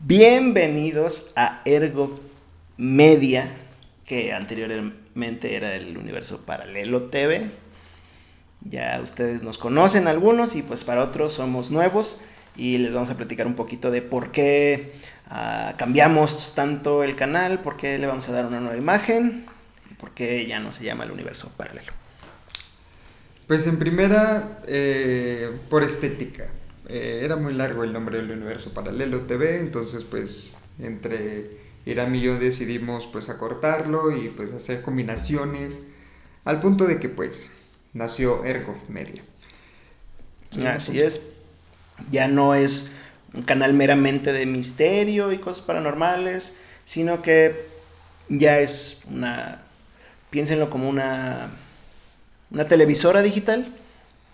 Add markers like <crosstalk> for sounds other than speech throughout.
Bienvenidos a Ergo Media, que anteriormente era el universo paralelo TV. Ya ustedes nos conocen algunos y pues para otros somos nuevos y les vamos a platicar un poquito de por qué ah, cambiamos tanto el canal, por qué le vamos a dar una nueva imagen por qué ya no se llama el universo paralelo. Pues en primera, eh, por estética. Eh, era muy largo el nombre del universo paralelo TV, entonces pues entre Irán y yo decidimos pues acortarlo y pues hacer combinaciones al punto de que pues nació Ergo Media. Así es. Ya no es un canal meramente de misterio y cosas paranormales, sino que ya es una, piénsenlo como una, una televisora digital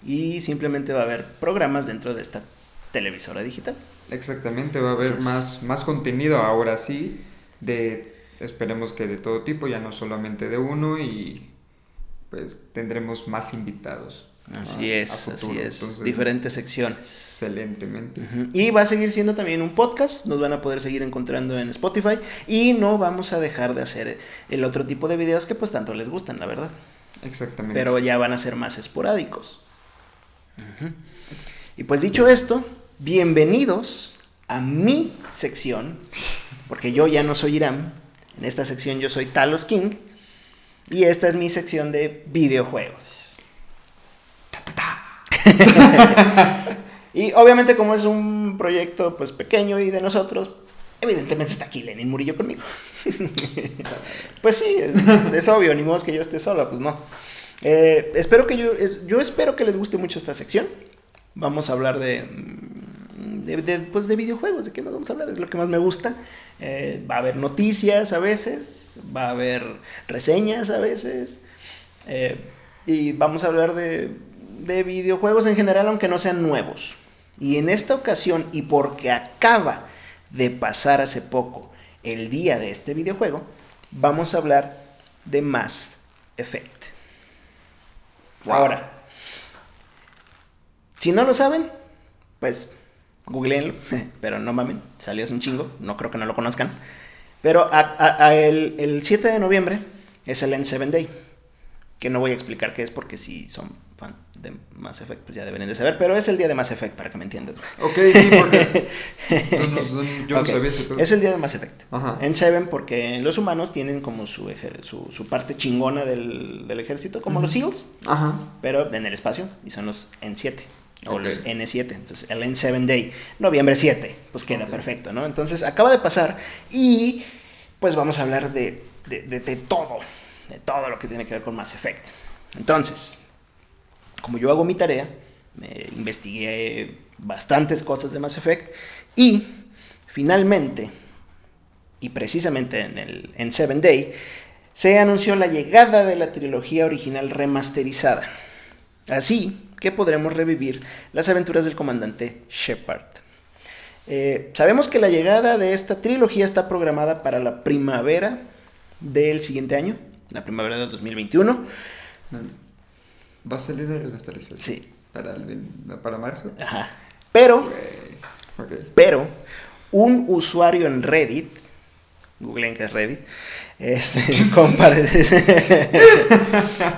y simplemente va a haber programas dentro de esta televisora digital. Exactamente, va a haber más, más contenido ahora sí, de esperemos que de todo tipo, ya no solamente de uno y pues tendremos más invitados. Así es, así es. Diferentes secciones. Excelentemente. Y va a seguir siendo también un podcast. Nos van a poder seguir encontrando en Spotify. Y no vamos a dejar de hacer el otro tipo de videos que pues tanto les gustan, la verdad. Exactamente. Pero ya van a ser más esporádicos. Y pues dicho esto, bienvenidos a mi sección, porque yo ya no soy Irán, en esta sección yo soy Talos King, y esta es mi sección de videojuegos. <laughs> y obviamente como es un proyecto pues pequeño y de nosotros, evidentemente está aquí Lenin Murillo conmigo. <laughs> pues sí, es, obvio, ni modo que yo esté solo, pues no. Eh, espero que yo, espero que les guste mucho esta sección. Vamos a hablar de, de, pues de videojuegos. ¿De qué más vamos a hablar? Es lo que más me gusta. Eh, va a haber noticias a veces, va a haber reseñas a veces. Eh, y vamos a hablar de, de videojuegos en general, aunque no sean nuevos. Y en esta ocasión, y porque acaba de pasar hace poco el día de este videojuego, vamos a hablar de Mass Effect. Ahora, si no lo saben, pues googleenlo, <laughs> pero no mamen, salió hace un chingo, no creo que no lo conozcan. Pero el, 7 de noviembre es el N7 Day, que no voy a explicar qué es porque si son fan de Mass Effect, pues ya deberían de saber, pero es el día de Mass Effect, para que me entiendan. Ok, sí, porque <laughs> yo no sabía Es el día de Mass Effect. N7 porque los humanos tienen como su, su, parte chingona del, ejército, como los SEALs, pero en el espacio, y son los N7 o los N7, entonces el N7 Day, noviembre 7, pues queda perfecto, ¿no? Entonces acaba de pasar y pues vamos a hablar de, de, todo, de todo lo que tiene que ver con Mass Effect. Entonces, como yo hago mi tarea, investigué bastantes cosas de Mass Effect y finalmente, y precisamente en el N7 Day, se anunció la llegada de la trilogía original remasterizada. Así que podremos revivir las aventuras del comandante Shepard. Eh, sabemos que la llegada de esta trilogía está programada para la primavera del siguiente año, la primavera del 2021. ¿Va a salir el remasterizado? Sí. ¿Para, para marzo? Ajá. Pero, pero, un usuario en Reddit, googleen que es Reddit, este, <laughs> <laughs>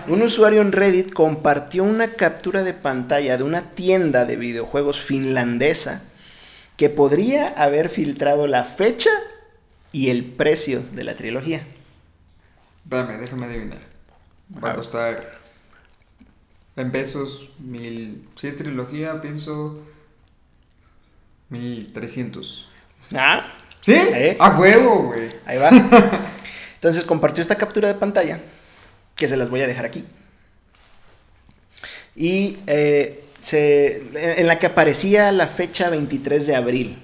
un usuario en Reddit compartió una captura de pantalla de una tienda de videojuegos finlandesa que podría haber filtrado la fecha y el precio de la trilogía. Espérame, déjame adivinar. Va a costar en pesos mil. Si es trilogía, pienso. Mil trescientos. ¿Ah? ¿Sí? ¿Eh? A huevo, güey. Ahí va. <laughs> Entonces compartió esta captura de pantalla, que se las voy a dejar aquí. Y eh, en la que aparecía la fecha 23 de abril.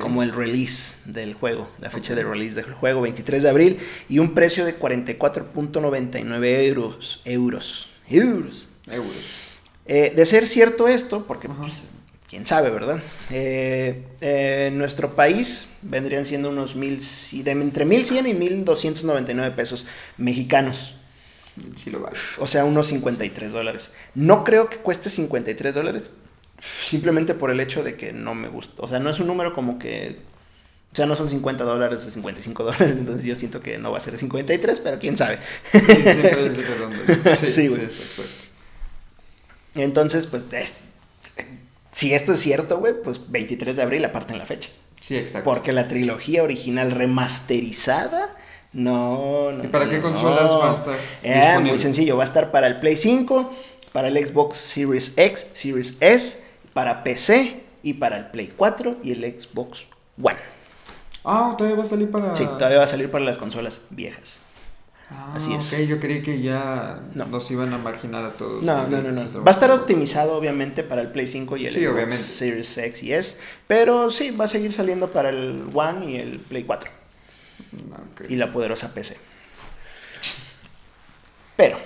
Como el release del juego, la fecha de release del juego, 23 de abril, y un precio de 44.99 euros. Euros. Euros. Euros. Eh, de ser cierto esto, porque pues, quién sabe, ¿verdad? Eh, eh, en nuestro país vendrían siendo unos mil, de entre 1100 y 1299 pesos mexicanos. Sí lo vale. O sea, unos 53 dólares. No creo que cueste 53 dólares, simplemente por el hecho de que no me gusta. O sea, no es un número como que O sea, no son 50 dólares o 55 <laughs> dólares, entonces yo siento que no va a ser 53, pero quién sabe. Sí, siempre <laughs> Sí, güey. Entonces, pues, si esto es cierto, güey, pues 23 de abril aparte en la fecha. Sí, exacto. Porque la trilogía original remasterizada, no, no. ¿Y para qué consolas va a estar? Eh, muy sencillo, va a estar para el Play 5, para el Xbox Series X, Series S, para PC y para el Play 4 y el Xbox One. Ah, todavía va a salir para. Sí, todavía va a salir para las consolas viejas. Ah, Así es. Ok, yo creí que ya nos iban a marginar a todos. No, no, no, no. Va a estar optimizado, obviamente, para el Play 5 y el Xbox Series X y S. Pero sí, va a seguir saliendo para el One y el Play 4. Y la poderosa PC. Pero.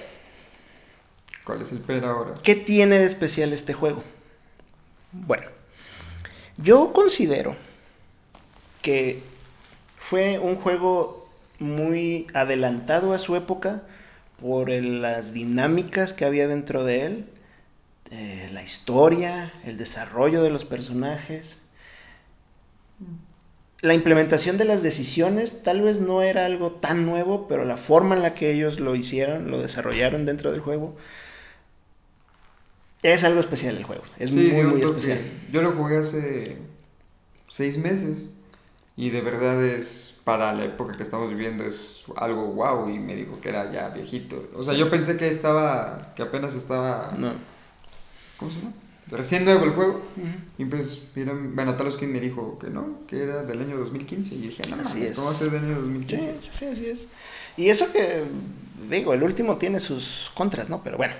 ¿Cuál es el pero ahora? ¿Qué tiene de especial este juego? Bueno, yo considero que fue un juego muy adelantado a su época por las dinámicas que había dentro de él, eh, la historia, el desarrollo de los personajes. La implementación de las decisiones tal vez no era algo tan nuevo, pero la forma en la que ellos lo hicieron, lo desarrollaron dentro del juego, es algo especial el juego. Es muy, muy especial. Yo lo jugué hace seis meses y de verdad es, para la época que estamos viviendo, es algo wow. Y me dijo que era ya viejito. O sea, yo pensé que estaba, que apenas estaba... No. ¿Cómo se llama? Recién nuevo el juego. Y pues, miren, bueno, Taloskin me dijo que no, que era del año 2015. Y dije, no, así es. ¿cómo va a ser del año 2015? Sí, así es. Y eso que, digo, el último tiene sus contras, ¿no? Pero bueno.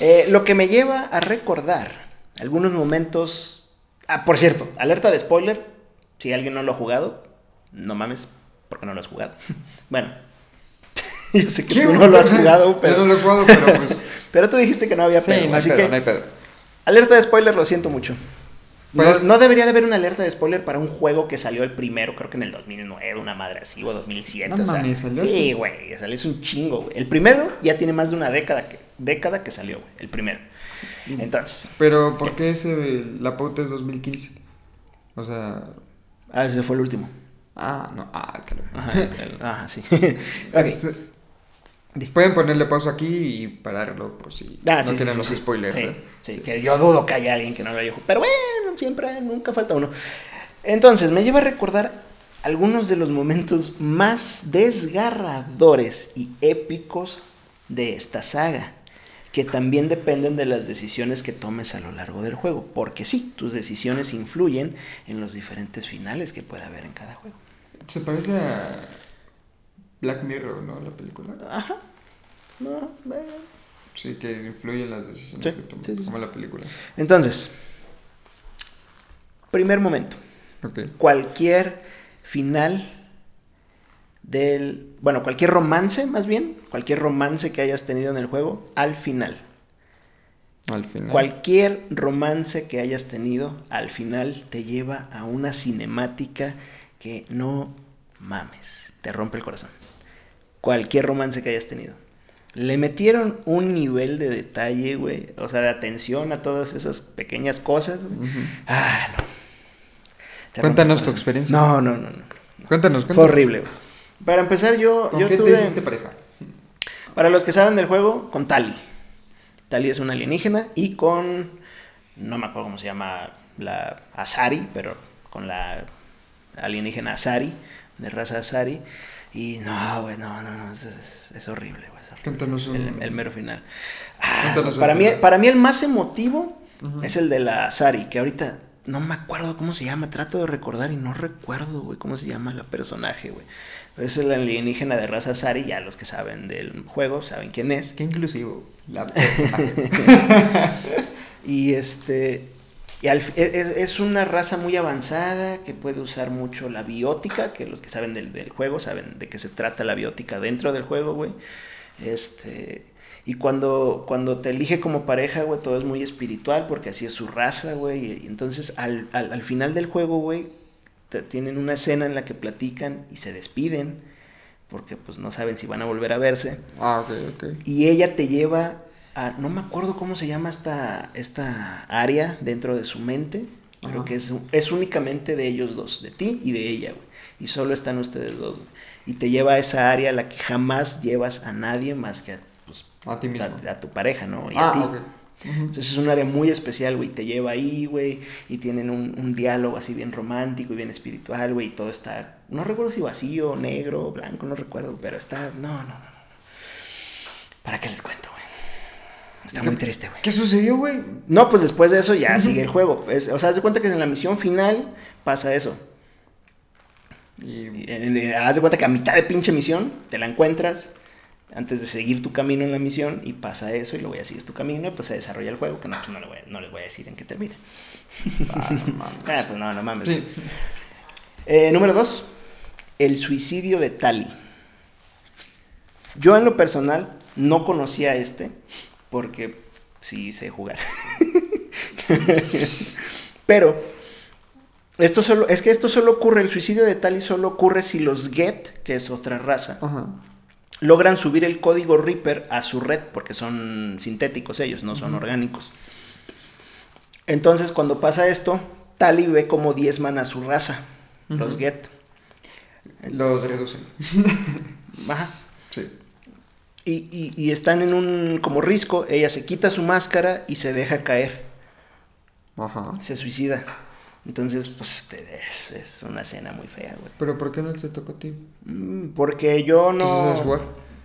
Eh, lo que me lleva a recordar algunos momentos. Ah, por cierto, alerta de spoiler. Si alguien no lo ha jugado, no mames, porque no lo has jugado. <laughs> bueno, <laughs> yo sé que tú no lo has jugado, pero. Yo no lo he jugado, pero <laughs> pues. pero tú dijiste que no había pedo. así que, no hay pedo. Alerta de spoiler, lo siento mucho. Pues, no, debería de haber una alerta de spoiler para un juego que salió el primero, creo que en el 2009, una madre así, o 2007. No mames, salió Sí, güey, salió es un chingo, güey. El primero ya tiene más de una década que, década que salió, güey, el primero. Entonces. Pero, ¿por qué ese, la pauta es 2015? O sea, Ah, ese fue el último. Ah, no. Ah, claro. <laughs> Ajá, sí. <laughs> Este, pueden ponerle pausa aquí y pararlo por si ah, no tienen los spoilers. ¿eh? Sí, que yo dudo que haya alguien que no lo haya Pero bueno, siempre, nunca falta uno. Entonces, me lleva a recordar algunos de los momentos más desgarradores y épicos de esta saga que también dependen de las decisiones que tomes a lo largo del juego, porque sí, tus decisiones influyen en los diferentes finales que puede haber en cada juego. Se parece a Black Mirror, ¿no? La película. Ajá. No, Sí, que influye en las decisiones que tomas, como la película. Entonces, primer momento. Cualquier final del, bueno, cualquier romance más bien, cualquier romance que hayas tenido en el juego, al final. Al final. Cualquier romance que hayas tenido, al final te lleva a una cinemática que no mames, te rompe el corazón. Cualquier romance que hayas tenido. Le metieron un nivel de detalle, güey, o sea, de atención a todas esas pequeñas cosas. Ah, no. Cuéntanos tu experiencia. No, no, no, no. Cuéntanos, cuéntanos. Fue horrible, güey. Para empezar, yo, ¿Con yo qué tuve... te hiciste pareja? Para los que saben del juego, con Tali. Tali es una alienígena y con... No me acuerdo cómo se llama la Asari, pero con la alienígena Asari, de raza Asari. Y no, güey, no, no, no, es, horrible, güey. Cuéntanos un... el, mero final. Ah, para, mí, para mí el más emotivo es el de la Asari, que ahorita no me acuerdo cómo se llama, trato de recordar y no recuerdo, güey, cómo se llama la personaje, güey. Pero es el alienígena de raza Sari, ya los que saben del juego saben quién es. Qué inclusivo. La <laughs> y este. Y es, es, una raza muy avanzada que puede usar mucho la biótica, que los que saben del, del juego saben de qué se trata la biótica dentro del juego, güey. Este. Y cuando, cuando te elige como pareja, güey, todo es muy espiritual porque así es su raza, güey. Y entonces al, al, final del juego, güey, tienen una escena en la que platican y se despiden porque pues no saben si van a volver a verse. Ah, ok, ok. Y ella te lleva a, no me acuerdo cómo se llama esta, esta área dentro de su mente. pero que es, es únicamente de ellos dos, de ti y de ella, güey. Y solo están ustedes dos, güey. Y te lleva a esa área a la que jamás llevas a nadie más que a, pues, a, tu pareja, ¿no? Y a ah, ti. Entonces es un área muy especial, güey. Te lleva ahí, güey. Y tienen un, un, diálogo así bien romántico y bien espiritual, güey. Y todo está. No recuerdo si vacío, negro, blanco, no recuerdo. Pero está. No, no, no. ¿Para qué les cuento, güey? Está muy triste, güey. ¿Qué sucedió, güey? No, pues después de eso ya sigue el juego. o sea, haz de cuenta que en la misión final pasa eso. Y, haz de cuenta que a mitad de pinche misión te la encuentras antes de seguir tu camino en la misión y pasa eso y luego ya sigues tu camino y pues se desarrolla el juego, que no, pues no, les voy a decir en qué termina. Ah, no <laughs> mames. ah, pues no, no mames. Eh, número dos, el suicidio de Tali. Yo en lo personal no conocía este porque sí sé jugar. <laughs> Pero esto solo, es que esto solo ocurre, el suicidio de Tali solo ocurre si los Get, que es otra raza, logran subir el código Reaper a su red, porque son sintéticos ellos, no son orgánicos. Entonces, cuando pasa esto, Tali ve como diezman a su raza, los Get. Los reducen. Ajá. Sí. Y, y, están en un como risco, ella se quita su máscara y se deja caer. Ajá. Se suicida. Entonces, pues es, es una escena muy fea, güey. ¿Pero por qué no te tocó a ti? Mm, porque yo no... jugar?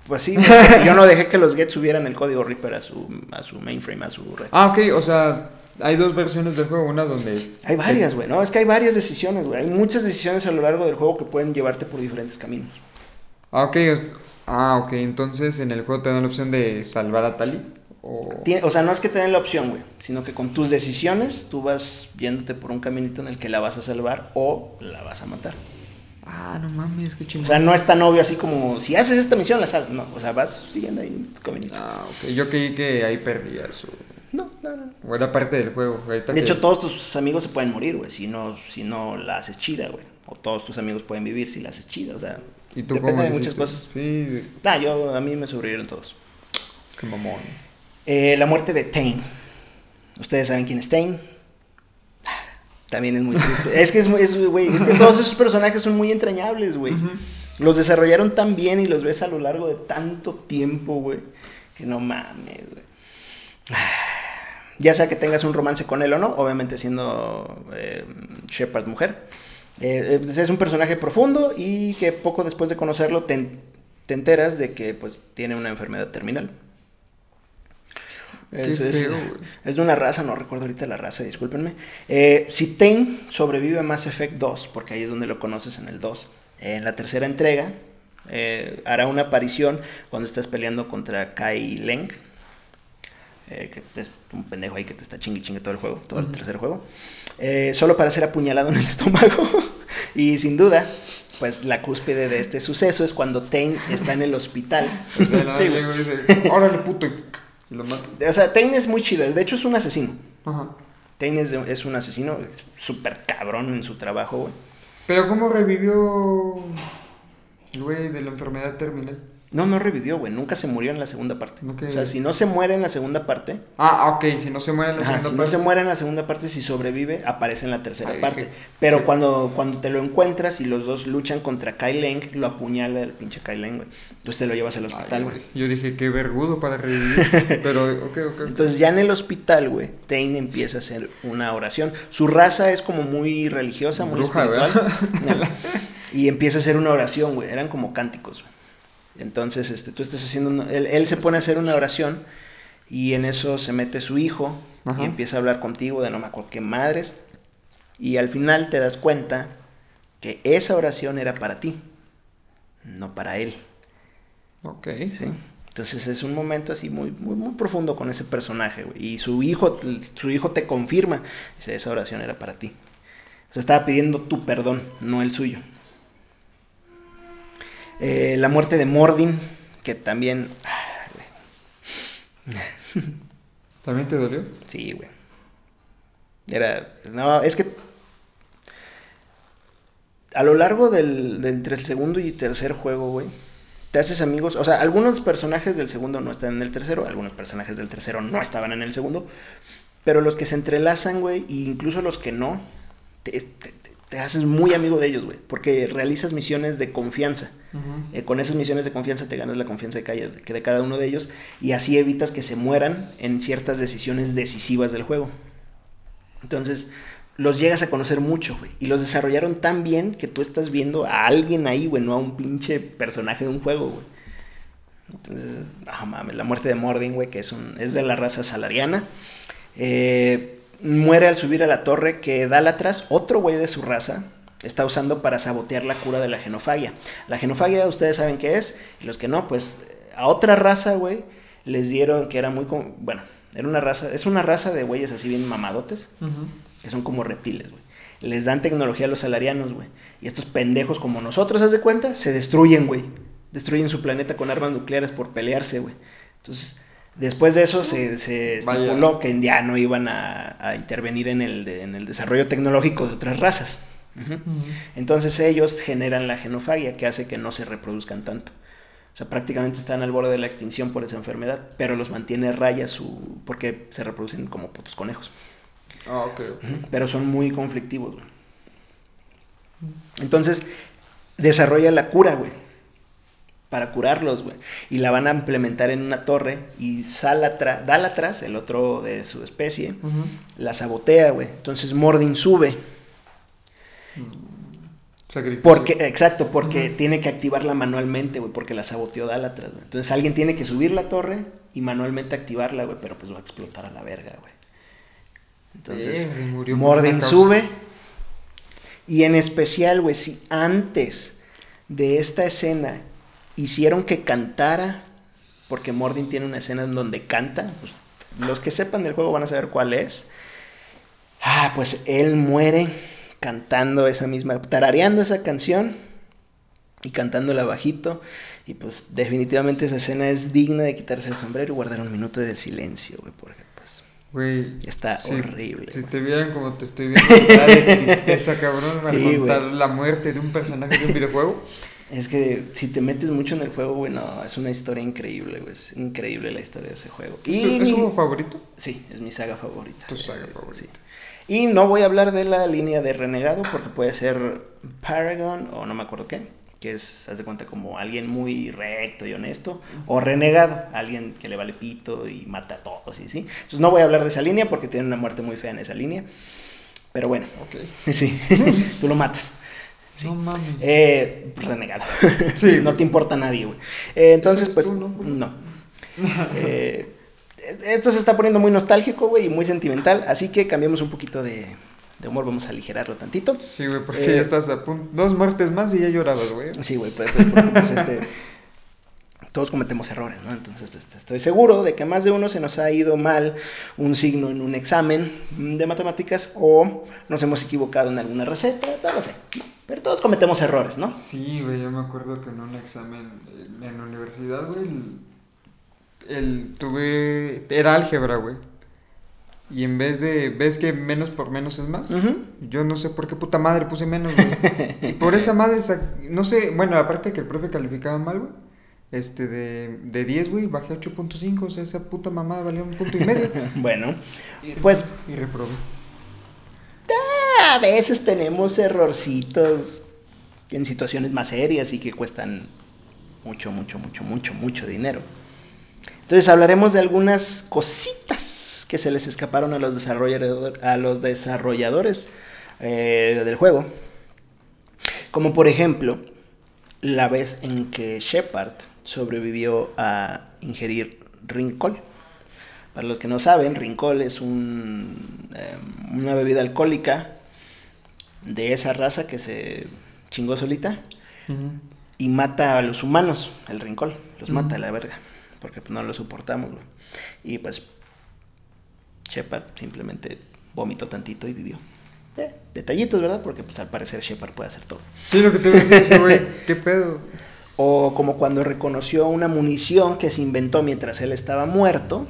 Pues sí, yo no dejé que los Gets subieran el código Reaper a su, a su mainframe, a su red. Ah, ok, o sea, hay dos versiones del juego, una donde... Hay varias, güey, ¿no? Es que hay varias decisiones, güey. Hay muchas decisiones a lo largo del juego que pueden llevarte por diferentes caminos. Ah, ok, Ah, ok, entonces en el juego te dan la opción de salvar a Tali. O... o sea, no es que te den la opción, güey, sino que con tus decisiones tú vas viéndote por un caminito en el que la vas a salvar o la vas a matar. Ah, no mames, qué chingón. O sea, no es tan obvio así como si haces esta misión la salvas. No, o sea, vas siguiendo ahí tu caminito. Ah, ok. Yo creí que ahí perdías su. No, no, no. O era parte del juego. de hecho, todos tus amigos se pueden morir, güey, si no, si no la haces chida, güey. O todos tus amigos pueden vivir si la haces chida, o sea. ¿Y tú Depende de muchas cosas. Sí. Ah, yo, a mí me sobrevivieron todos. Qué mamón. Eh, la muerte de Tain. ¿Ustedes saben quién es Tain? También es muy triste. <laughs> es que es, es, güey, es que todos esos personajes son muy entrañables, güey. Los desarrollaron tan bien y los ves a lo largo de tanto tiempo, güey. Que no mames, güey. Ya sea que tengas un romance con él o no, obviamente siendo eh, Shepard mujer. Eh, eh, es un personaje profundo y que poco después de conocerlo te, enteras de que pues tiene una enfermedad terminal. Es, de una raza, no recuerdo ahorita la raza, discúlpenme. Eh, si Tain sobrevive a Mass Effect 2, porque ahí es donde lo conoces en el 2, en la tercera entrega hará una aparición cuando estás peleando contra Kai Leng, que es un pendejo ahí que te está chingue chingue todo el juego, todo el tercer juego. Eh, solo para ser apuñalado en el <laughs> estómago. y sin duda, pues la cúspide de este suceso es cuando Tain está en el hospital. <laughs> Órale, puto. Y lo mata. O sea, Tain es muy chido. De hecho, es un asesino. Ajá. Tain es, es un asesino súper cabrón en su trabajo, güey. Pero ¿cómo revivió el güey de la enfermedad terminal? No, no revivió, güey. Nunca se murió en la segunda parte. O sea, si no se muere en la segunda parte. Ah, ok. Si no se muere en la segunda parte. Si no se muere en la segunda parte, si sobrevive, aparece en la tercera parte. Pero cuando, cuando te lo encuentras y los dos luchan contra Kai Leng, lo apuñala el pinche Kai Leng, güey. Entonces te lo llevas al hospital, güey. Yo dije, qué vergudo para revivir. <laughs> pero, ok, ok. Entonces ya en el hospital, güey, Tain empieza a hacer una oración. Su raza es como muy religiosa, muy espiritual. <laughs> y empieza a hacer una oración, güey. Eran como cánticos, güey. Entonces, este, tú estás haciendo, él, se pone a hacer una oración y en eso se mete su hijo y empieza a hablar contigo de no me acuerdo qué madres. Y al final te das cuenta que esa oración era para ti, no para él. Ok. ¿Sí? Entonces es un momento así muy, muy, muy profundo con ese personaje, Y su hijo, su hijo te confirma, dice, esa oración era para ti. O sea, estaba pidiendo tu perdón, no el suyo. Eh, la muerte de Mordin, que también... ¿También te dolió? Sí, güey. Era... No, es que... A lo largo del, entre el segundo y tercer juego, güey, te haces amigos. O sea, algunos personajes del segundo no están en el tercero, algunos personajes del tercero no estaban en el segundo. Pero los que se entrelazan, güey, e incluso los que no, te, haces muy amigo de ellos, güey, porque realizas misiones de confianza. Eh, con esas misiones de confianza te ganas la confianza de, de cada uno de ellos y así evitas que se mueran en ciertas decisiones decisivas del juego. Entonces, los llegas a conocer mucho, güey. Y los desarrollaron tan bien que tú estás viendo a alguien ahí, güey, no a un pinche personaje de un juego, güey. Entonces, no mames, la muerte de Mordin, güey, que es, un, es de la raza salariana. Eh, muere al subir a la torre que Dalatras, otro güey de su raza, está usando para sabotear la cura de la genofagia. La genofagia, ustedes saben qué es, y los que no, pues a otra raza, güey, les dieron que era muy... Bueno, era una raza, es una raza de güeyes así bien mamadotes, que son como reptiles, güey. Les dan tecnología a los salarianos, güey. Y estos pendejos como nosotros, ¿haz de cuenta? Se destruyen, güey. Destruyen su planeta con armas nucleares por pelearse, güey. Entonces, después de eso se, se estipuló que ya no iban a, intervenir en el, en el desarrollo tecnológico de otras razas. Entonces ellos generan la genofagia que hace que no se reproduzcan tanto. O sea, prácticamente están al borde de la extinción por esa enfermedad, pero los mantiene raya su... porque se reproducen como putos conejos. Ah, ok. Pero son muy conflictivos, güey. Entonces, desarrolla la cura, güey. Para curarlos, güey. Y la van a implementar en una torre. Y Salatra, Dalatras, el otro de su especie, la sabotea, güey. Entonces Mordin sube. Porque, exacto, porque tiene que activarla manualmente, güey, porque la saboteó Dalatras, güey. Entonces alguien tiene que subir la torre y manualmente activarla, güey, pero pues va a explotar a la verga, güey. Entonces, eh, Morden sube. Y en especial, güey, si antes de esta escena hicieron que cantara, porque Mordin tiene una escena en donde canta, pues, los que sepan del juego van a saber cuál es. Ah, pues él muere cantando esa misma, tarareando esa canción y cantándola bajito. Y pues definitivamente esa escena es digna de quitarse el sombrero y guardar un minuto de silencio, güey, porque pues... Güey, está horrible. Si te vieran como te estoy viendo, de tristeza, cabrón, <laughs> a contar la muerte de un personaje de un videojuego. Es que si te metes mucho en el juego, güey, no, es una historia increíble, güey. Es increíble la historia de ese juego. ¿Y ¿Es, tu favorito? Sí, es mi saga favorita. Tu saga favorita. Y no voy a hablar de la línea de renegado porque puede ser Paragon o no me acuerdo qué, que es, haz de cuenta, como alguien muy recto y honesto, o renegado, alguien que le vale pito y mata a todos, y ¿sí? Entonces no voy a hablar de esa línea porque tiene una muerte muy fea en esa línea. Pero bueno, okay. <laughs> sí, <laughs> tú lo matas. No mames. Eh, renegado. <laughs> Sí. no te importa nadie, güey. Eh, entonces, pues, no. no. <laughs> Eh, esto se está poniendo muy nostálgico, güey, y muy sentimental, así que cambiemos un poquito de, humor, vamos a aligerarlo tantito. Sí, güey, porque ya eh, estás a punto, dos muertes más y ya llorabas, güey. Sí, güey, pues, pues, pues este, todos cometemos errores, ¿no? Entonces, pues, estoy seguro de que más de uno se nos ha ido mal un signo en un examen de matemáticas o nos hemos equivocado en alguna receta, no lo sé. Pero todos cometemos errores, ¿no? Sí, güey, yo me acuerdo que en un examen en la universidad, güey, el, tuve, era álgebra, güey. Y en vez de, ¿ves que menos por menos es más? Yo no sé por qué puta madre puse menos, güey. <laughs> y por esa madre, no sé, bueno, aparte que el profe calificaba mal, güey. Este, de, de 10, güey, bajé a 8.5, o sea, esa puta mamada valía un punto y medio. <laughs> bueno, pues... Y reprobé. A veces tenemos errorcitos en situaciones más serias y que cuestan mucho, mucho, mucho, mucho, mucho dinero. Entonces hablaremos de algunas cositas que se les escaparon a los, desarrolladores, eh, del juego. Como por ejemplo, la vez en que Shepard sobrevivió a ingerir Rincol. Para los que no saben, Rincol es un, em, una bebida alcohólica de esa raza que se chingó solita y mata a los humanos, el Rincol, los mata a la verga porque pues, no lo soportamos, Y pues Shepard simplemente vomitó tantito y vivió. Eh, detallitos, ¿verdad? Porque pues al parecer Shepard puede hacer todo. Sí, lo que te decía güey, <laughs> ¿qué pedo? O como cuando reconoció una munición que se inventó mientras él estaba muerto.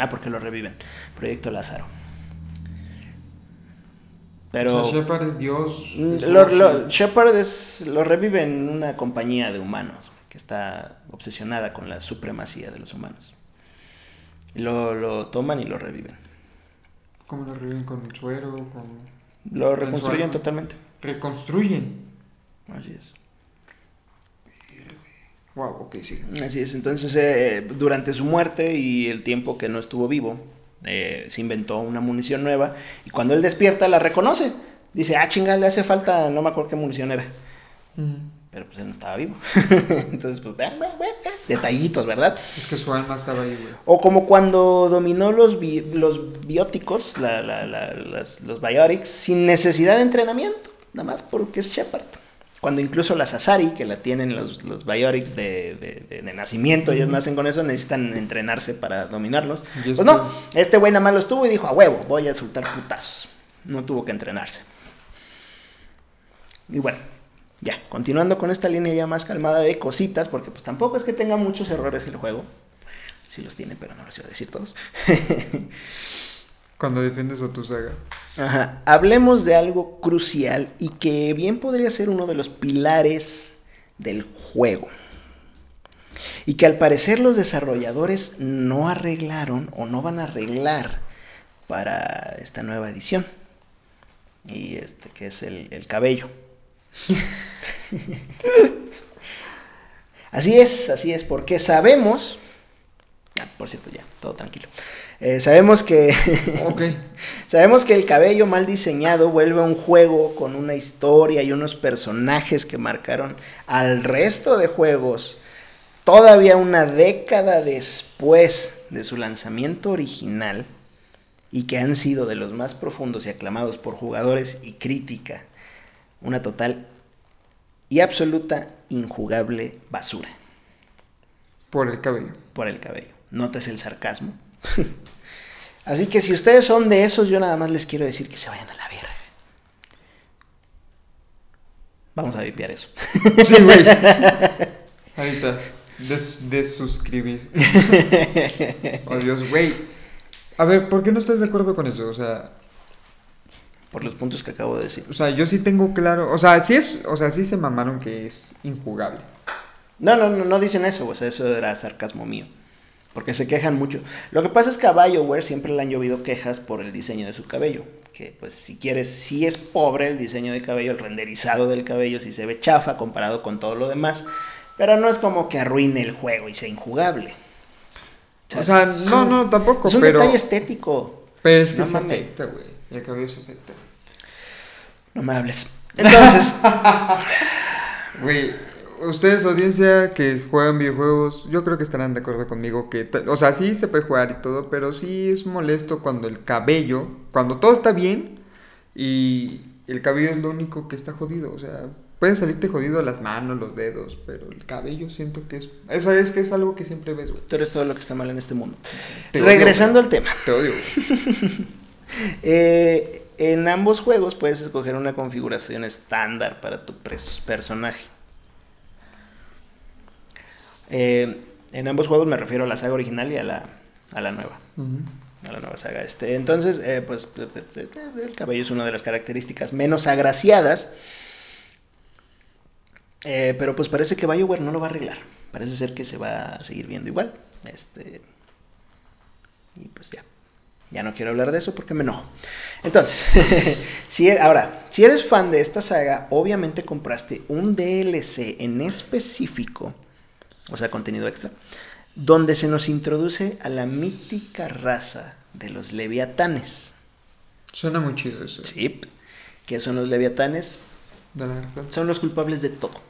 Ah, porque lo reviven. Proyecto Lázaro. Pero. O sea, Shepard es Dios. Mm, lo, Shepard es, lo revive en una compañía de humanos que está obsesionada con la supremacía de los humanos. Lo, lo toman y lo reviven. ¿Cómo lo reviven con suero? Con... Lo reconstruyen totalmente. Reconstruyen. Así es. Wow, ok, sí. Así es, entonces eh, durante su muerte y el tiempo que no estuvo vivo, eh, se inventó una munición nueva y cuando él despierta la reconoce. Dice, ah, chinga, le hace falta, no me acuerdo qué munición era. Pero pues él no estaba vivo. <laughs> entonces, pues, detallitos, ¿verdad? Es que su alma estaba ahí, güey. O como cuando dominó los, los bióticos, los biotics, sin necesidad de entrenamiento, nada más porque es Shepard. Cuando incluso las Asari, que la tienen los, los Biotics de, de, nacimiento, ellos nacen con eso, necesitan entrenarse para dominarlos. Pues no, este güey nada más los tuvo y dijo, a huevo, voy a soltar putazos. No tuvo que entrenarse. Y bueno, ya, continuando con esta línea ya más calmada de cositas, porque pues tampoco es que tenga muchos errores el juego. Sí los tiene, pero no los iba a decir todos. <laughs> Cuando defiendes a tu saga. Ajá. Hablemos de algo crucial y que bien podría ser uno de los pilares del juego. Y que al parecer los desarrolladores no arreglaron o no van a arreglar para esta nueva edición. Y este que es el, cabello. <laughs> así es, así es, porque sabemos. Ah, por cierto, ya, todo tranquilo. Eh, sabemos que. <laughs> sabemos que el cabello mal diseñado vuelve a un juego con una historia y unos personajes que marcaron al resto de juegos. Todavía una década después de su lanzamiento original. Y que han sido de los más profundos y aclamados por jugadores y crítica. Una total y absoluta injugable basura. Por el cabello. Por el cabello. Notes el sarcasmo. <laughs> Así que si ustedes son de esos, yo nada más les quiero decir que se vayan a la verga. Vamos a vipiar eso. <laughs> Sí, güey. <laughs> Ahorita. Desuscribir. oh, Dios, güey. A ver, ¿por qué no estás de acuerdo con eso? O sea. Por los puntos que acabo de decir. O sea, yo sí tengo claro. O sea, sí es. O sea, sí se mamaron que es injugable. No, no, no, no dicen eso, o sea, eso era sarcasmo mío porque se quejan mucho. Lo que pasa es que a BioWare siempre le han llovido quejas por el diseño de su cabello, que pues si quieres, si es pobre el diseño de cabello, el renderizado del cabello, si se ve chafa comparado con todo lo demás, pero no es como que arruine el juego y sea injugable. O sea, no, no, tampoco. Es un detalle estético. Pero es que se afecta, güey. El cabello se afecta. No me hables. Entonces. <laughs> Güey, ustedes, audiencia que juegan videojuegos, yo creo que estarán de acuerdo conmigo que, o sea, sí se puede jugar y todo, pero sí es molesto cuando el cabello, cuando todo está bien y el cabello es lo único que está jodido, o sea, puede salirte jodido las manos, los dedos, pero el cabello siento que es, eso es que es algo que siempre ves, güey. Tú eres todo lo que está mal en este mundo. Regresando al tema. Te odio. <laughs> eh, en ambos juegos puedes escoger una configuración estándar para tu personaje. Eh, en ambos juegos me refiero a la saga original y a la, a la nueva. A la nueva saga. Este, entonces, eh, pues el cabello es una de las características menos agraciadas. Eh, pero pues parece que BioWare no lo va a arreglar. Parece ser que se va a seguir viendo igual. Este. Y pues ya. Ya no quiero hablar de eso porque me enojo. Entonces, <laughs> si, e, ahora, si eres fan de esta saga, obviamente compraste un DLC en específico o sea, contenido extra, donde se nos introduce a la mítica raza de los leviatanes. Suena muy chido eso. Sí. ¿Qué son los leviatanes? son los culpables de todo.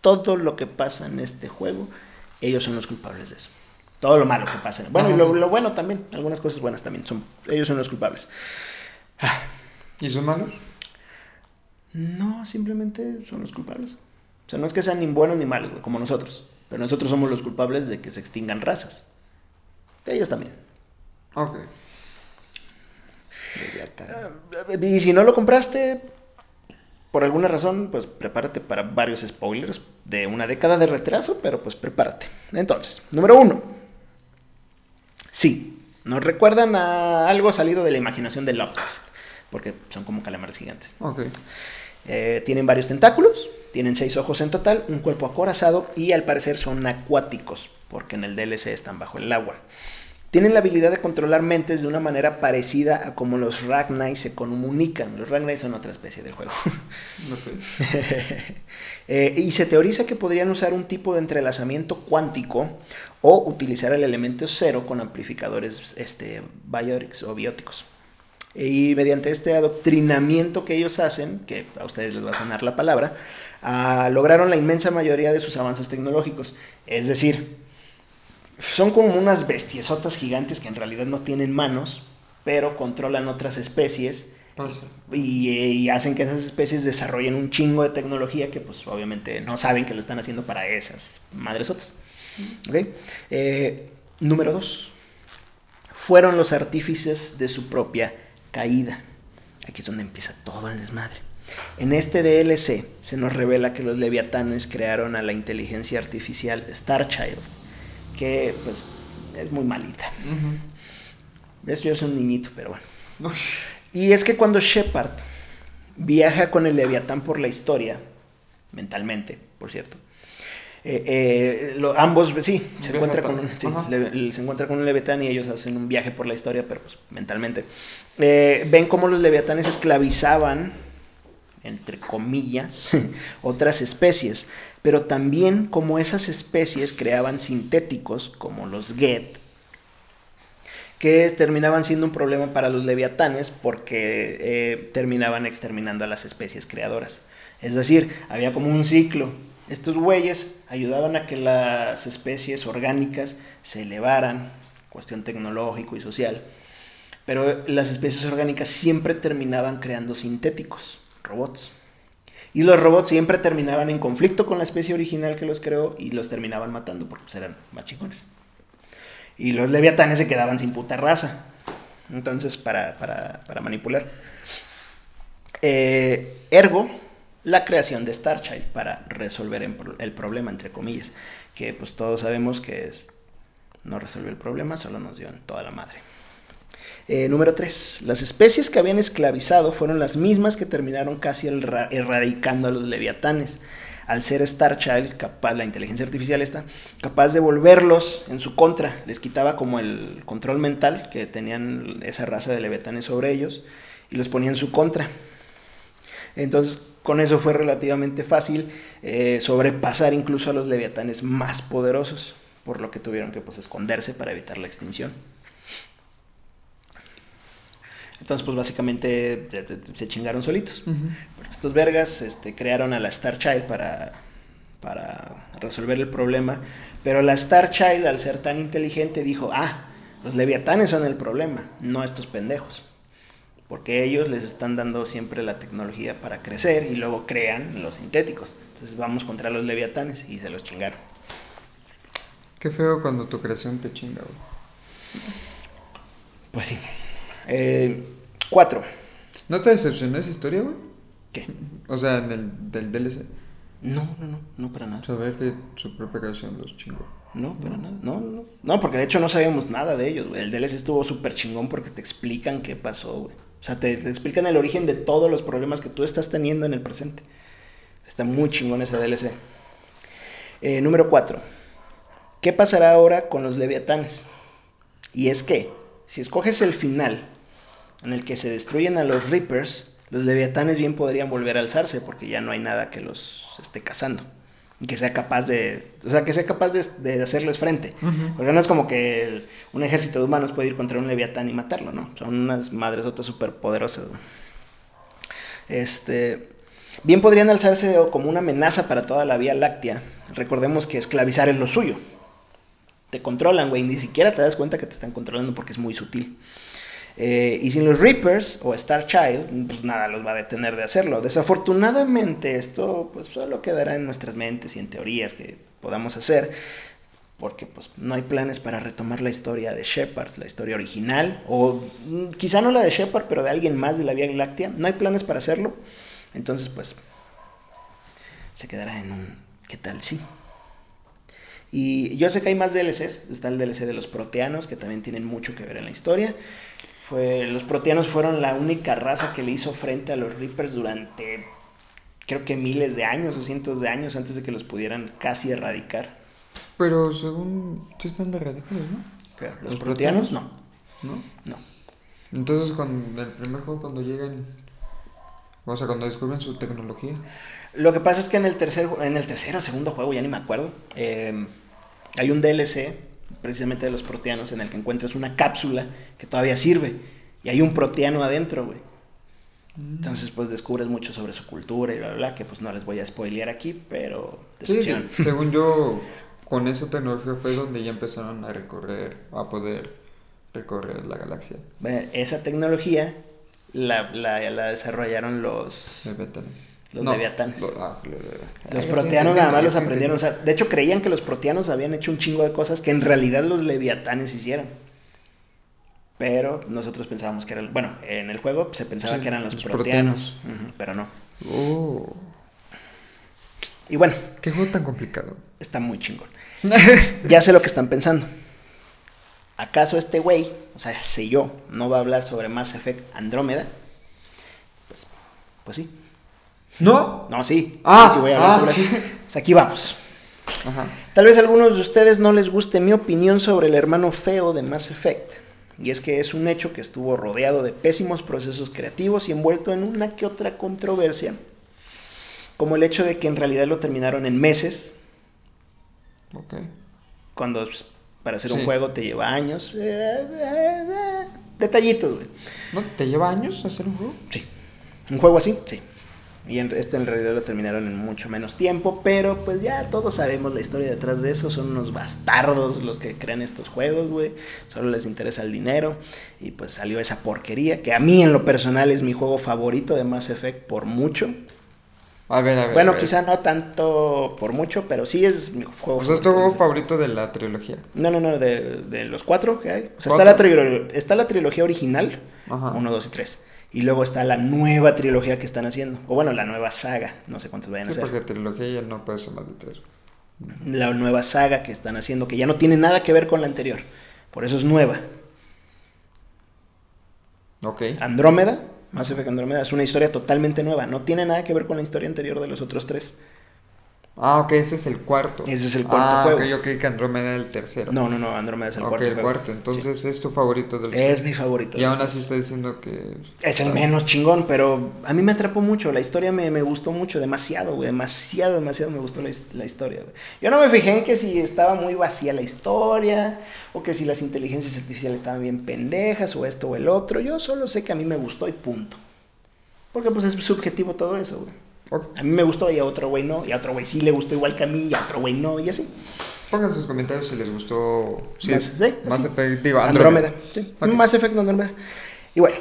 Todo lo que pasa en este juego, ellos son los culpables de eso. Todo lo malo que pasa. Bueno, y lo, bueno también, algunas cosas buenas también. Son, ellos son los culpables. Ah. ¿Y son malos? No, simplemente son los culpables. O sea, no es que sean ni buenos ni malos, como nosotros. Pero nosotros somos los culpables de que se extingan razas. De ellos también. Ok. Y si no lo compraste, por alguna razón, pues prepárate para varios spoilers de una década de retraso, pero pues prepárate. Entonces, número uno. Sí, nos recuerdan a algo salido de la imaginación de Lovecraft, porque son como calamares gigantes. Ok. Eh, tienen varios tentáculos, tienen seis ojos en total, un cuerpo acorazado y al parecer son acuáticos, porque en el DLC están bajo el agua. tienen la habilidad de controlar mentes de una manera parecida a como los Ragnai se comunican. Los Ragnai son otra especie de juego. <laughs> <laughs> Eh, y se teoriza que podrían usar un tipo de entrelazamiento cuántico o utilizar el elemento cero con amplificadores este, o bióticos. Y mediante este adoctrinamiento que ellos hacen, que a ustedes les va a sonar la palabra, ah, lograron la inmensa mayoría de sus avances tecnológicos. Es decir, son como unas bestiesotas gigantes que en realidad no tienen manos, pero controlan otras especies y, hacen que esas especies desarrollen un chingo de tecnología que pues obviamente no saben que lo están haciendo para esas madresotas. ¿Okay? Eh, número dos. Fueron los artífices de su propia caída. Aquí es donde empieza todo el desmadre. En este DLC se nos revela que los leviatanes crearon a la inteligencia artificial Starchild que pues es muy malita. De hecho, yo soy un niñito, pero bueno. Y es que cuando Shepard viaja con el Leviatán por la historia, mentalmente, por cierto, eh, eh, ambos, sí, se encuentra, con un, se encuentra con un Leviatán y ellos hacen un viaje por la historia, pero pues mentalmente. Eh, ven cómo los Leviatanes esclavizaban, entre comillas, <laughs> otras especies pero también como esas especies creaban sintéticos como los Get, que terminaban siendo un problema para los leviatanes porque eh, terminaban exterminando a las especies creadoras. Es decir, había como un ciclo. Estos güeyes ayudaban a que las especies orgánicas se elevaran, cuestión tecnológico y social, pero las especies orgánicas siempre terminaban creando sintéticos, robots. Y los robots siempre terminaban en conflicto con la especie original que los creó y los terminaban matando porque pues, eran más chingones. Y los leviatanes se quedaban sin puta raza. Entonces, para, manipular. Eh, ergo, la creación de Starchild para resolver el problema, entre comillas. Que pues todos sabemos que es, no resolvió el problema, solo nos dio en toda la madre. Eh, número 3. Las especies que habían esclavizado fueron las mismas que terminaron casi erradicando a los leviatanes. Al ser Starchild, capaz, la inteligencia artificial está capaz de volverlos en su contra. Les quitaba como el control mental que tenían esa raza de leviatanes sobre ellos y los ponía en su contra. Entonces, con eso fue relativamente fácil eh, sobrepasar incluso a los leviatanes más poderosos, por lo que tuvieron que pues, esconderse para evitar la extinción. Entonces, pues básicamente se chingaron solitos. Porque estos vergas este, crearon a la Star Child para, para resolver el problema. Pero la Star Child, al ser tan inteligente, dijo, ah, los leviatanes son el problema, no estos pendejos. Porque ellos les están dando siempre la tecnología para crecer y luego crean los sintéticos. Entonces vamos contra los leviatanes y se los chingaron. Qué feo cuando tu creación te chinga, Pues sí. Eh, cuatro. ¿No te decepcionó esa historia, güey? ¿Qué? O sea, en el del DLC. No, no, no, no para nada. Sabes que su propia creación los chingó. No, para nada. No, no. No, porque de hecho no sabíamos nada de ellos, güey. El DLC estuvo súper chingón porque te explican qué pasó, güey. O sea, te, explican el origen de todos los problemas que tú estás teniendo en el presente. Está muy chingón ese DLC. Eh, número cuatro. ¿Qué pasará ahora con los leviatanes? Y es que, si escoges el final, en el que se destruyen a los Reapers, los leviatanes bien podrían volver a alzarse porque ya no hay nada que los esté cazando. Y que sea capaz de, o sea, que sea capaz de, hacerles frente. Porque no es como que un ejército de humanos puede ir contra un leviatán y matarlo, ¿no? Son unas madresotas súper poderosas. Este, bien podrían alzarse como una amenaza para toda la Vía Láctea. Recordemos que esclavizar es lo suyo. Te controlan, güey, ni siquiera te das cuenta que te están controlando porque es muy sutil. Eh, y sin los Reapers o Star Child, pues nada los va a detener de hacerlo. Desafortunadamente esto pues solo quedará en nuestras mentes y en teorías que podamos hacer, porque pues no hay planes para retomar la historia de Shepard, la historia original, o mm, quizá no la de Shepard, pero de alguien más de la Vía Láctea. No hay planes para hacerlo, entonces pues se quedará en un ¿qué tal sí? Y yo sé que hay más DLCs, está el DLC de los proteanos, que también tienen mucho que ver en la historia los proteanos fueron la única raza que le hizo frente a los Reapers durante creo que miles de años o cientos de años antes de que los pudieran casi erradicar. Pero según sí están erradicados, ¿no? ¿Los, proteanos? No. ¿No? No. Entonces, cuando el primer juego, cuando llegan, o sea, cuando descubren su tecnología. Lo que pasa es que en el tercer, en el tercero o segundo juego, ya ni me acuerdo, eh, hay un DLC precisamente de los proteanos en el que encuentras una cápsula que todavía sirve y hay un proteano adentro, güey. Mm. Entonces, pues descubres mucho sobre su cultura y bla, bla, bla, que pues no les voy a spoilear aquí, pero decepción. según yo, con esa tecnología fue donde ya empezaron a recorrer, a poder recorrer la galaxia. esa tecnología la, la, desarrollaron los... Los no, Leviatanes. Ah, los, proteanos nada más los aprendieron. O sea, de hecho, creían que los proteanos habían hecho un chingo de cosas que en realidad los Leviatanes hicieron. Pero nosotros pensábamos que eran. Bueno, en el juego se pensaba que eran los, proteanos. pero no. Oh. Y bueno. Qué juego tan complicado. Está muy chingón. <laughs> ya sé lo que están pensando. ¿Acaso este güey, o sea, si yo, no va a hablar sobre Mass Effect Andrómeda? Pues, pues sí. ¿No? No, sí. Ah, sí voy a hablar ah. sobre pues aquí vamos. Tal vez a algunos de ustedes no les guste mi opinión sobre el hermano feo de Mass Effect. Y es que es un hecho que estuvo rodeado de pésimos procesos creativos y envuelto en una que otra controversia. Como el hecho de que en realidad lo terminaron en meses. Ok. Cuando pues, para hacer un juego te lleva años. Detallitos, güey. ¿No te lleva años hacer un juego? Sí. Un juego así, sí. Y este en realidad lo terminaron en mucho menos tiempo, pero pues ya todos sabemos la historia detrás de eso. Son unos bastardos los que crean estos juegos, güey. Solo les interesa el dinero. Y pues salió esa porquería, que a mí en lo personal es mi juego favorito de Mass Effect por mucho. A ver, a ver. Bueno, quizá no tanto por mucho, pero sí es mi juego. O sea, ¿es tu juego favorito de la trilogía? No, no, no, de, los cuatro que hay. O sea, está la, está la trilogía original, uno, dos y tres. Y luego está la nueva trilogía que están haciendo. O bueno, la nueva saga. No sé cuántos vayan a ser. porque trilogía ya no puede ser más de tres. La nueva saga que están haciendo, que ya no tiene nada que ver con la anterior. Por eso es nueva. Ok. Andrómeda, Mass Effect Andrómeda, es una historia totalmente nueva. No tiene nada que ver con la historia anterior de los otros tres. Ah, ok, ese es el cuarto. Ese es el cuarto ah, juego. Ah, yo creí que Andrómeda era el tercero. No, no, no, Andrómeda es el cuarto. Ok, el cuarto. Entonces, ¿es tu favorito del Es mi favorito. Y aún así está diciendo que... Es el menos chingón, pero a mí me atrapó mucho. La historia me, me gustó mucho, demasiado, güey. Demasiado, demasiado me gustó la, la historia, güey. Yo no me fijé en que si estaba muy vacía la historia, o que si las inteligencias artificiales estaban bien pendejas, o esto o el otro. Yo solo sé que a mí me gustó y punto. Porque pues es subjetivo todo eso, güey. A mí me gustó y a otro güey no, y a otro güey sí le gustó igual que a mí y a otro güey no, y así. Pongan sus comentarios si les gustó. Sí, más, ¿sí? Effect, digo, Andrómeda. Sí, Más Effect Andrómeda. Y bueno.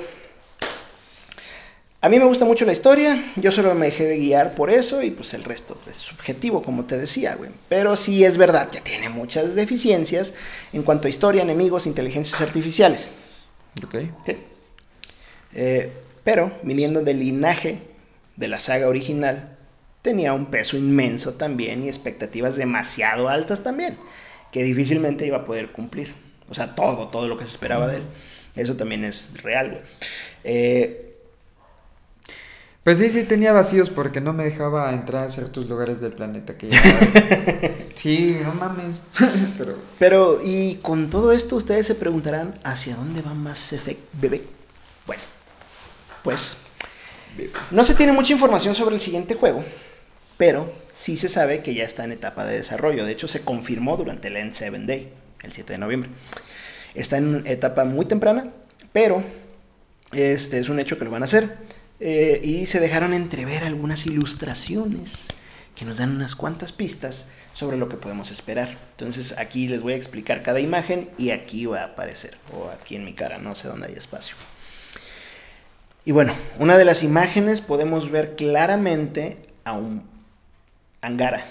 A mí me gusta mucho la historia, yo solo me dejé de guiar por eso y pues el resto es subjetivo, como te decía, güey. Pero sí es verdad que tiene muchas deficiencias en cuanto a historia, enemigos, inteligencias artificiales. Ok. Sí. Eh, pero viniendo del linaje de la saga original tenía un peso inmenso también y expectativas demasiado altas también, que difícilmente iba a poder cumplir. O sea, todo, todo lo que se esperaba de él. Eso también es real, güey. Eh, pues sí, sí tenía vacíos porque no me dejaba entrar a ciertos lugares del planeta que <laughs> Sí, no mames. <laughs> Pero... Pero, y con todo esto ustedes se preguntarán, ¿hacia dónde va Mass Effect, bebé? Bueno, pues no se tiene mucha información sobre el siguiente juego, pero sí se sabe que ya está en etapa de desarrollo. De hecho, se confirmó durante el N7 Day, el 7 de noviembre. Está en etapa muy temprana, pero este es un hecho que lo van a hacer. Eh, y se dejaron entrever algunas ilustraciones que nos dan unas cuantas pistas sobre lo que podemos esperar. Entonces aquí les voy a explicar cada imagen y aquí va a aparecer, o aquí en mi cara, no sé dónde hay espacio. Y bueno, una de las imágenes podemos ver claramente a un Angara.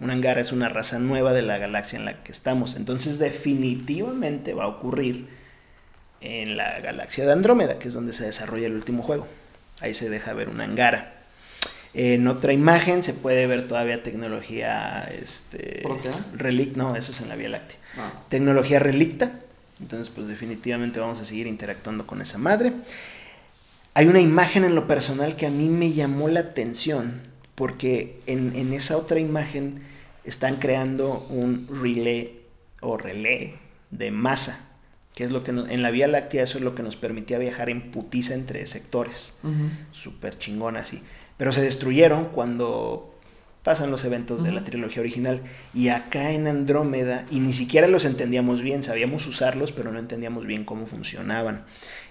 Un Angara es una raza nueva de la galaxia en la que estamos. Entonces definitivamente va a ocurrir en la galaxia de Andrómeda, que es donde se desarrolla el último juego. Ahí se deja ver un Angara. En otra imagen se puede ver todavía tecnología este, relic, no, eso es en la Vía Láctea. Ah. Tecnología relicta. Entonces, pues definitivamente vamos a seguir interactuando con esa madre. Hay una imagen en lo personal que a mí me llamó la atención, porque en, esa otra imagen están creando un relé o relé, de masa, que es lo que en la Vía Láctea eso es lo que nos permitía viajar en putiza entre sectores. Súper chingón así. Pero se destruyeron cuando pasan los eventos de la trilogía original. Y acá en Andrómeda, y ni siquiera los entendíamos bien, sabíamos usarlos, pero no entendíamos bien cómo funcionaban.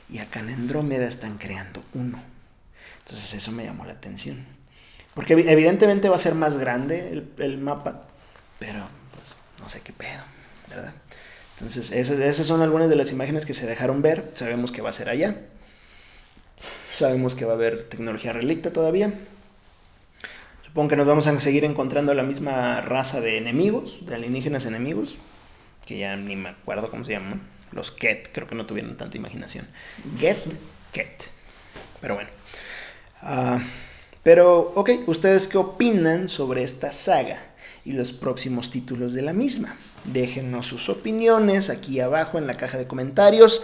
Y acá en Andrómeda están creando uno. Entonces eso me llamó la atención. Porque evidentemente va a ser más grande el, mapa, pero pues no sé qué pedo, ¿verdad? Entonces esas, esas son algunas de las imágenes que se dejaron ver. Sabemos que va a ser allá. Sabemos que va a haber tecnología relicta todavía. Supongo que nos vamos a seguir encontrando la misma raza de enemigos, de alienígenas enemigos, que ya ni me acuerdo cómo se llaman. Los Ket, creo que no tuvieron tanta imaginación. Get, Ket. Pero bueno. Ah, pero, ok, ¿ustedes qué opinan sobre esta saga y los próximos títulos de la misma? Déjenos sus opiniones aquí abajo en la caja de comentarios.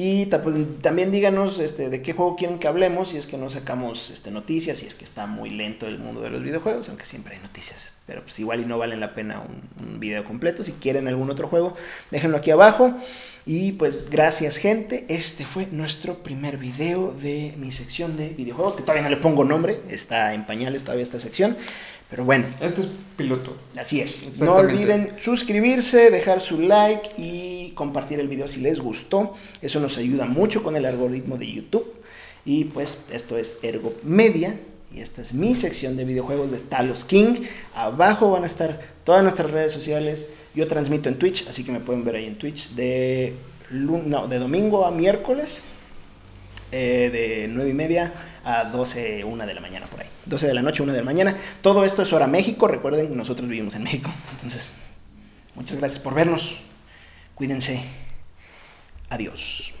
Y pues, también díganos este, de qué juego quieren que hablemos, si es que no sacamos este, noticias, si es que está muy lento el mundo de los videojuegos, aunque siempre hay noticias. Pero pues igual y no valen la pena un, video completo. Si quieren algún otro juego, déjenlo aquí abajo. Y pues gracias gente, este fue nuestro primer video de mi sección de videojuegos, que todavía no le pongo nombre, está en pañales todavía esta sección. Pero bueno. Este es piloto. Así es. No olviden suscribirse, dejar su like y compartir el video si les gustó. Eso nos ayuda mucho con el algoritmo de YouTube. Y pues esto es Ergo Media. Y esta es mi sección de videojuegos de Talos King. Abajo van a estar todas nuestras redes sociales. Yo transmito en Twitch, así que me pueden ver ahí en Twitch de, no, de domingo a miércoles. Eh, de 9 y media a 12, 1 de la mañana por ahí. 12 de la noche, 1 de la mañana. Todo esto es hora México. Recuerden, nosotros vivimos en México. Entonces, muchas gracias por vernos. Cuídense. Adiós.